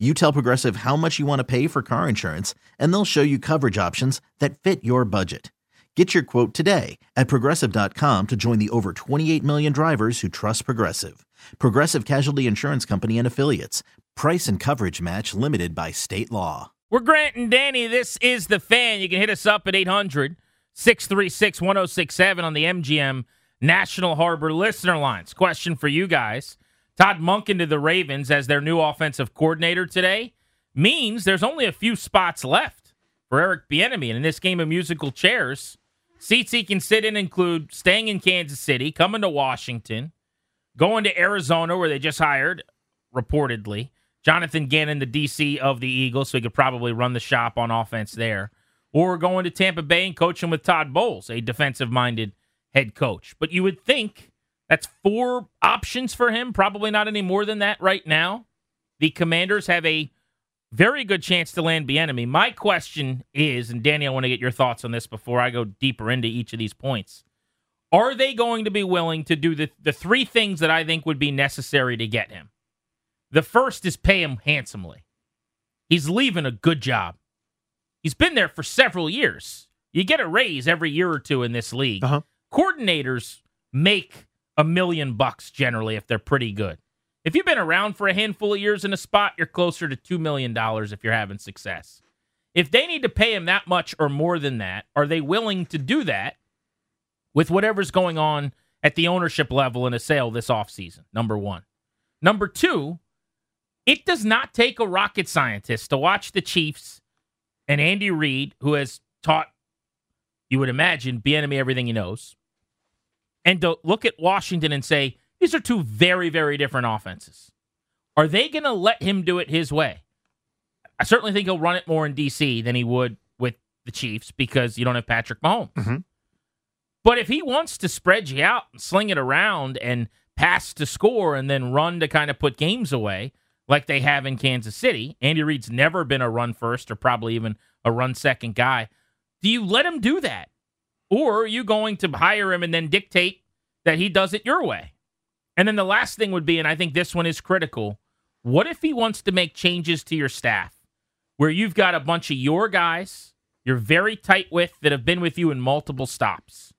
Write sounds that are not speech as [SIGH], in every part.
You tell Progressive how much you want to pay for car insurance, and they'll show you coverage options that fit your budget. Get your quote today at progressive.com to join the over 28 million drivers who trust Progressive. Progressive Casualty Insurance Company and Affiliates. Price and coverage match limited by state law. We're Grant and Danny. This is the fan. You can hit us up at 800 636 1067 on the MGM National Harbor listener lines. Question for you guys Todd Monken to the Ravens as their new offensive coordinator today means there's only a few spots left for Eric Bieniemy. And in this game of musical chairs, seats he can sit in include staying in Kansas City, coming to Washington, going to Arizona, where they just hired, reportedly, Jonathan Gannon, the DC of the Eagles, so he could probably run the shop on offense there, or going to Tampa Bay and coaching with Todd Bowles, a defensive minded head coach. But you would think that's four options for him. Probably not any more than that right now. The Commanders have a very good chance to land Bieniemy. My question is, and Danny, I want to get your thoughts on this before I go deeper into each of these points. Are they going to be willing to do the, the three things that I think would be necessary to get him? The first is pay him handsomely. He's leaving a good job. He's been there for several years. You get a raise every year or two in this league. Uh-huh. Coordinators make a million bucks generally if they're pretty good. If you've been around for a handful of years in a spot, you're closer to $2 million if you're having success. If they need to pay him that much or more than that, are they willing to do that with whatever's going on at the ownership level in a sale this offseason? Number one. Number two, it does not take a rocket scientist to watch the Chiefs and Andy Reid, who has taught, you would imagine, Bieniemy everything he knows, and to look at Washington and say, these are two very, very different offenses. Are they going to let him do it his way? I certainly think he'll run it more in D.C. than he would with the Chiefs because you don't have Patrick Mahomes. Mm-hmm. But if he wants to spread you out and sling it around and pass to score and then run to kind of put games away like they have in Kansas City, Andy Reid's never been a run first or probably even a run second guy. Do you let him do that? Or are you going to hire him and then dictate that he does it your way? And then the last thing would be, and I think this one is critical what if he wants to make changes to your staff where you've got a bunch of your guys you're very tight with that have been with you in multiple stops?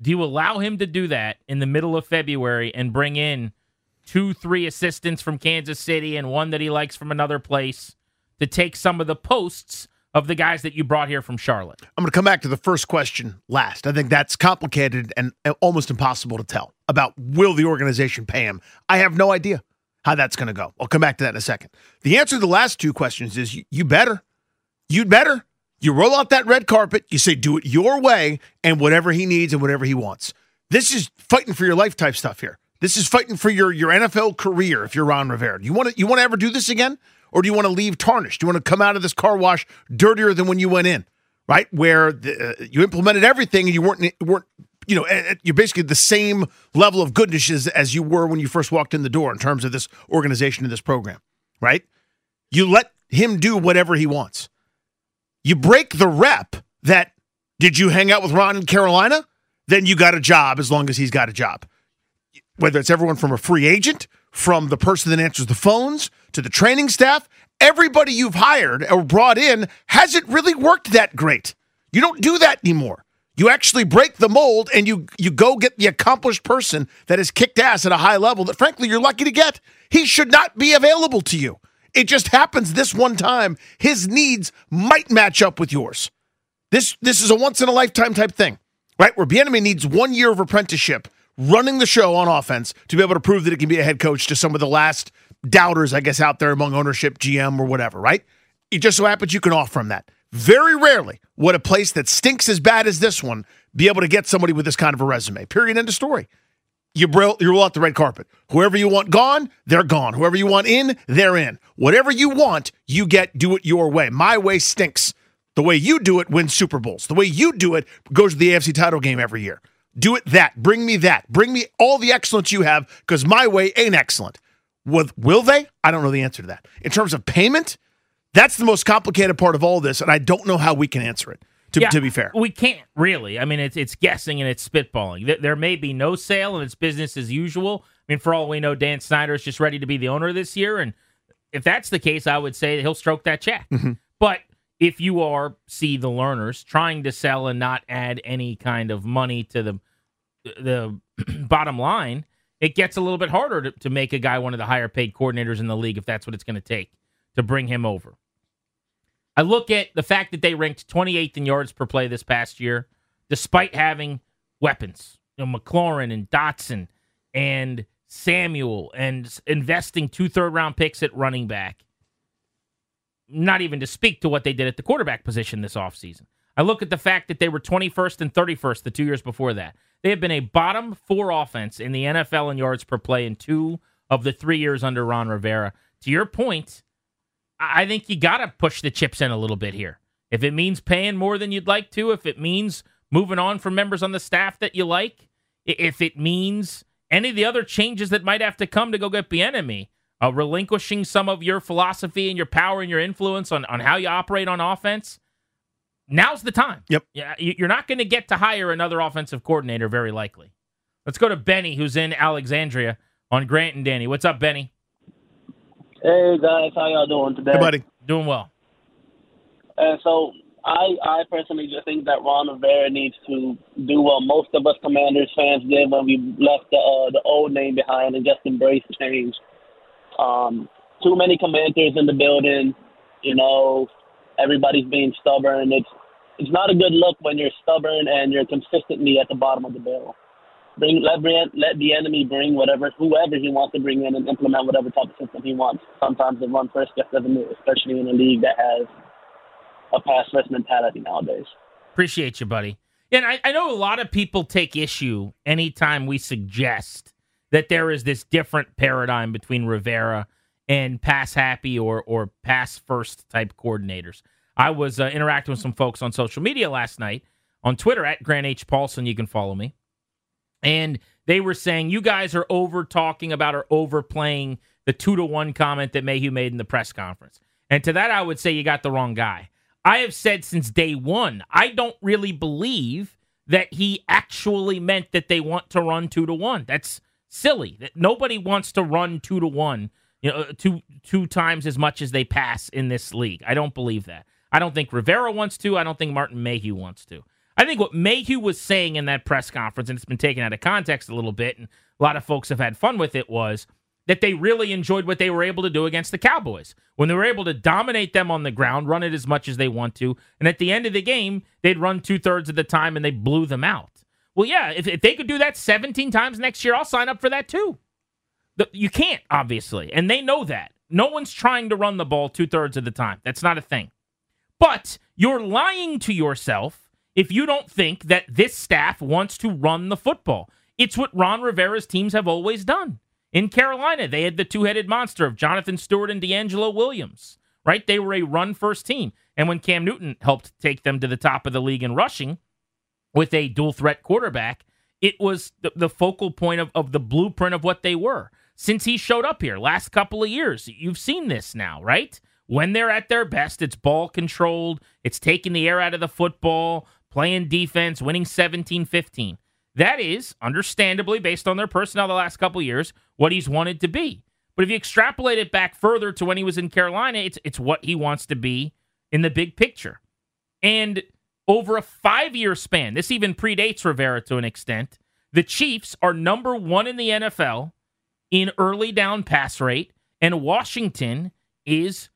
Do you allow him to do that in the middle of February and bring in two, three assistants from Kansas City and one that he likes from another place to take some of the posts of the guys that you brought here from Charlotte? I'm going to come back to the first question last. I think that's complicated and almost impossible to tell about will the organization pay him. I have no idea how that's going to go. I'll come back to that in a second. The answer to the last two questions is you, better. You'd better. You roll out that red carpet, you say do it your way and whatever he needs and whatever he wants. This is fighting for your life type stuff here. This is fighting for your your NFL career if you're Ron Rivera. You want to you want to ever do this again? Or do you want to leave tarnished? Do you want to come out of this car wash dirtier than when you went in? Right? Where the, uh, you implemented everything and you weren't weren't you know, you're basically the same level of goodness as, as you were when you first walked in the door in terms of this organization and this program, right? You let him do whatever he wants. You break the rep that did you hang out with Ron in Carolina? Then you got a job as long as he's got a job. Whether it's everyone from a free agent, from the person that answers the phones to the training staff, everybody you've hired or brought in hasn't really worked that great. You don't do that anymore. You actually break the mold and you you go get the accomplished person that has kicked ass at a high level that frankly you're lucky to get. He should not be available to you. It just happens this one time. His needs might match up with yours. This this is a once in a lifetime type thing, right? Where Bieniemy needs one year of apprenticeship running the show on offense to be able to prove that it can be a head coach to some of the last doubters, I guess, out there among ownership, GM, or whatever, right? It just so happens you can offer from that. Very rarely would a place that stinks as bad as this one be able to get somebody with this kind of a resume. Period. End of story. you roll, you roll out the red carpet. Whoever you want gone, they're gone. Whoever you want in, they're in. Whatever you want, you get. Do it your way. My way stinks. The way you do it wins Super Bowls. The way you do it goes to the AFC title game every year. Do it that. Bring me that. Bring me all the excellence you have because my way ain't excellent. With, will they? I don't know the answer to that. In terms of payment, that's the most complicated part of all this, and I don't know how we can answer it. To, Yeah, to be fair, we can't really. I mean, it's it's guessing and it's spitballing. There, may be no sale and it's business as usual. I mean, for all we know, Dan Snyder is just ready to be the owner this year, and if that's the case, I would say that he'll stroke that check. Mm-hmm. But if you are see the learners trying to sell and not add any kind of money to the the [CLEARS THROAT] bottom line, it gets a little bit harder to, to make a guy one of the higher paid coordinators in the league if that's what it's going to take to bring him over. I look at the fact that they ranked 28th in yards per play this past year, despite having weapons, you know, McLaurin and Dotson and Samuel and investing two third round picks at running back. Not even to speak to what they did at the quarterback position this offseason. I look at the fact that they were 21st and 31st the two years before that. They have been a bottom four offense in the NFL in yards per play in two of the three years under Ron Rivera. To your point, I think you got to push the chips in a little bit here. If it means paying more than you'd like to, if it means moving on from members on the staff that you like, if it means any of the other changes that might have to come to go get Bieniemy, uh, relinquishing some of your philosophy and your power and your influence on, on how you operate on offense, now's the time. Yep. Yeah, you- you're not going to get to hire another offensive coordinator very likely. Let's go to Benny, who's in Alexandria on Grant and Danny. What's up, Benny? Hey guys, how y'all doing today? hey, buddy. Doing well. And so I I personally just think that Ron Rivera needs to do what most of us Commanders fans did when we left the uh, the old name behind and just embrace change. Um, too many Commanders in the building, you know, everybody's being stubborn. It's it's not a good look when you're stubborn and you're consistently at the bottom of the barrel. Bring let let Bieniemy bring whatever whoever he wants to bring in and implement whatever type of system he wants. Sometimes the run first just doesn't do, especially in a league that has a pass first mentality nowadays. Appreciate you, buddy. And I, I know a lot of people take issue anytime we suggest that there is this different paradigm between Rivera and pass happy or or pass first type coordinators. I was uh, interacting with some folks on social media last night on Twitter at Grant H Paulsen. You can follow me, and they were saying you guys are over talking about or overplaying the two to one comment that Mayhew made in the press conference. And to that, I would say you got the wrong guy. I have said since day one, I don't really believe that he actually meant that they want to run two to one. That's silly. That nobody wants to run two to one, you know, uh, two two times as much as they pass in this league. I don't believe that. I don't think Rivera wants to. I don't think Martin Mayhew wants to. I think what Mayhew was saying in that press conference, and it's been taken out of context a little bit, and a lot of folks have had fun with it, was that they really enjoyed what they were able to do against the Cowboys. When they were able to dominate them on the ground, run it as much as they want to, and at the end of the game, they'd run two thirds of the time and they blew them out. Well, yeah, if, if they could do that 17 times next year, I'll sign up for that too. The, you can't, obviously, and they know that. No one's trying to run the ball two thirds of the time. That's not a thing. But you're lying to yourself if you don't think that this staff wants to run the football. It's what Ron Rivera's teams have always done. In Carolina, they had the two headed monster of Jonathan Stewart and DeAngelo Williams, right? They were a run first team. And when Cam Newton helped take them to the top of the league in rushing with a dual threat quarterback, it was the, the focal point of, of the blueprint of what they were. Since he showed up here last couple of years, you've seen this now, right? When they're at their best, it's ball controlled, it's taking the air out of the football, playing defense, winning 17 15. That is, understandably, based on their personnel the last couple of years, what he's wanted to be. But if you extrapolate it back further to when he was in Carolina, it's it's what he wants to be in the big picture. And over a five year span, this even predates Rivera to an extent, the Chiefs are number one in the NFL in early down pass rate, and Washington is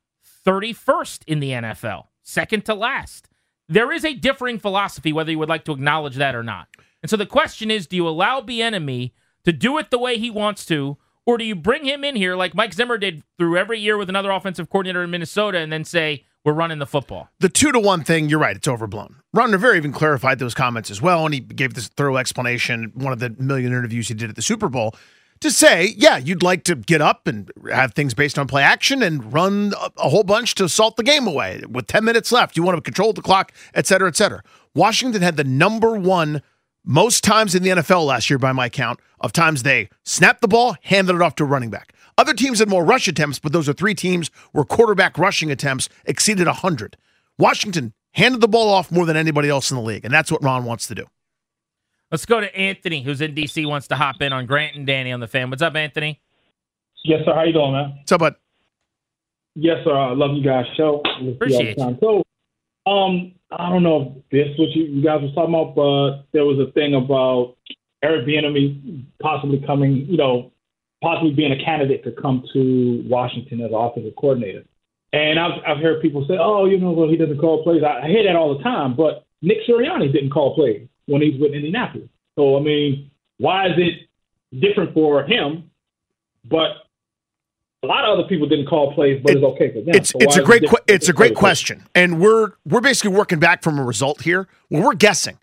31st in the NFL, second to last. There is a differing philosophy, whether you would like to acknowledge that or not. And so the question is do you allow Bieniemy to do it the way he wants to, or do you bring him in here like Mike Zimmer did through every year with another offensive coordinator in Minnesota and then say, we're running the football. The two to one thing, you're right, it's overblown. Ron Rivera even clarified those comments as well, and he gave this thorough explanation, one of the million interviews he did at the Super Bowl, to say, yeah, you'd like to get up and have things based on play action and run a, whole bunch to salt the game away with 10 minutes left. You want to control the clock, et cetera, et cetera. Washington had the number one most times in the NFL last year, by my count, of times they snapped the ball, handed it off to a running back. Other teams had more rush attempts, but those are three teams where quarterback rushing attempts exceeded 100. Washington handed the ball off more than anybody else in the league, and that's what Ron wants to do. Let's go to Anthony, who's in DC, wants to hop in on Grant and Danny on the fan. What's up, Anthony? Yes, sir. How you doing, man? What's up, bud? Yes, sir. I love you guys' show. Appreciate you. So, um, I don't know if this what you, you guys were talking about, but there was a thing about Eric Bieniemy possibly coming, you know, possibly being a candidate to come to Washington as an offensive coordinator. And I've, I've heard people say, oh, you know, well, he doesn't call plays. I, I hear that all the time, but Nick Sirianni didn't call plays when he's with Indianapolis. So, I mean, why is it different for him, but a lot of other people didn't call plays, but it, it's okay for them. It's, so it's a great it it's a great question, and we're we're basically working back from a result here. Well, we're guessing,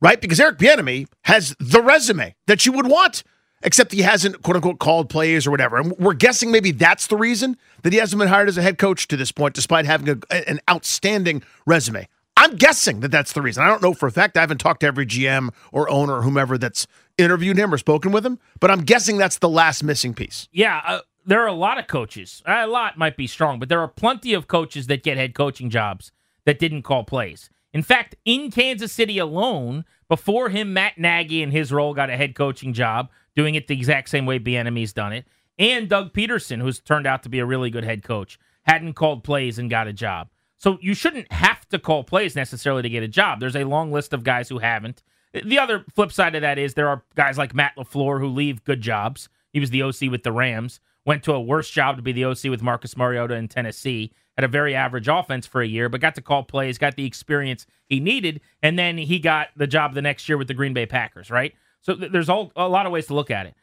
right? Because Eric Bieniemy has the resume that you would want except he hasn't quote unquote called plays or whatever. And we're guessing maybe that's the reason that he hasn't been hired as a head coach to this point, despite having a, an outstanding resume. I'm guessing that that's the reason. I don't know for a fact. I haven't talked to every GM or owner or whomever that's interviewed him or spoken with him, but I'm guessing that's the last missing piece. Yeah, uh, there are a lot of coaches. A lot might be strong, but there are plenty of coaches that get head coaching jobs that didn't call plays. In fact, in Kansas City alone, before him, Matt Nagy and his role got a head coaching job doing it the exact same way Bieniemy's done it. And Doug Pederson, who's turned out to be a really good head coach, hadn't called plays and got a job. So you shouldn't have to call plays necessarily to get a job. There's a long list of guys who haven't. The other flip side of that is there are guys like Matt LaFleur who leave good jobs. He was the OC with the Rams, went to a worse job to be the OC with Marcus Mariota in Tennessee, had a very average offense for a year, but got to call plays, got the experience he needed, and then he got the job the next year with the Green Bay Packers, right? So th- there's all, a lot of ways to look at it.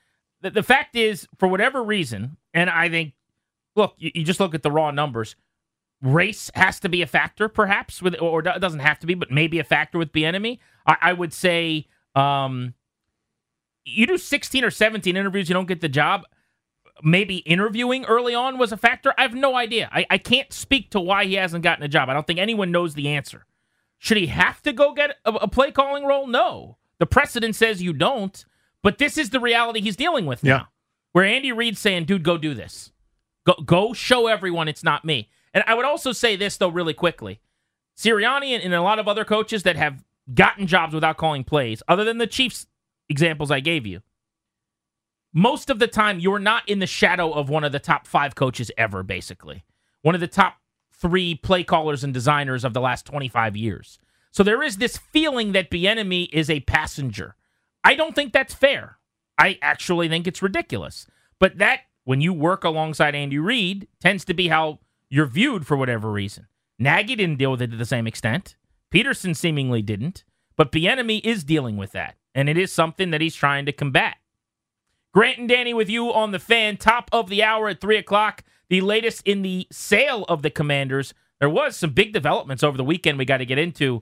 The, the, fact is, for whatever reason, and I think, look, you, you, just look at the raw numbers. Race has to be a factor, perhaps, with or it doesn't have to be, but maybe a factor with Bieniemy. I, I would say, um, you do 16 or 17 interviews, you don't get the job. Maybe interviewing early on was a factor. I have no idea. I, I can't speak to why he hasn't gotten a job. I don't think anyone knows the answer. Should he have to go get a, a play calling role? No. The precedent says you don't, but this is the reality he's dealing with now. Where Andy Reid's saying, dude, go do this. Go go show everyone it's not me. And I would also say this though, really quickly. Sirianni and, and a lot of other coaches that have gotten jobs without calling plays, other than the Chiefs examples I gave you, most of the time you're not in the shadow of one of the top five coaches ever, basically. One of the top three play callers and designers of the last 25 years. So there is this feeling that Bieniemy is a passenger. I don't think that's fair. I actually think it's ridiculous. But that, when you work alongside Andy Reid, tends to be how you're viewed for whatever reason. Nagy didn't deal with it to the same extent. Pederson seemingly didn't. But Bieniemy is dealing with that, and it is something that he's trying to combat. Grant and Danny with you on the fan, top of the hour at 3 o'clock. The latest in the sale of the Commanders. There was some big developments over the weekend we got to get into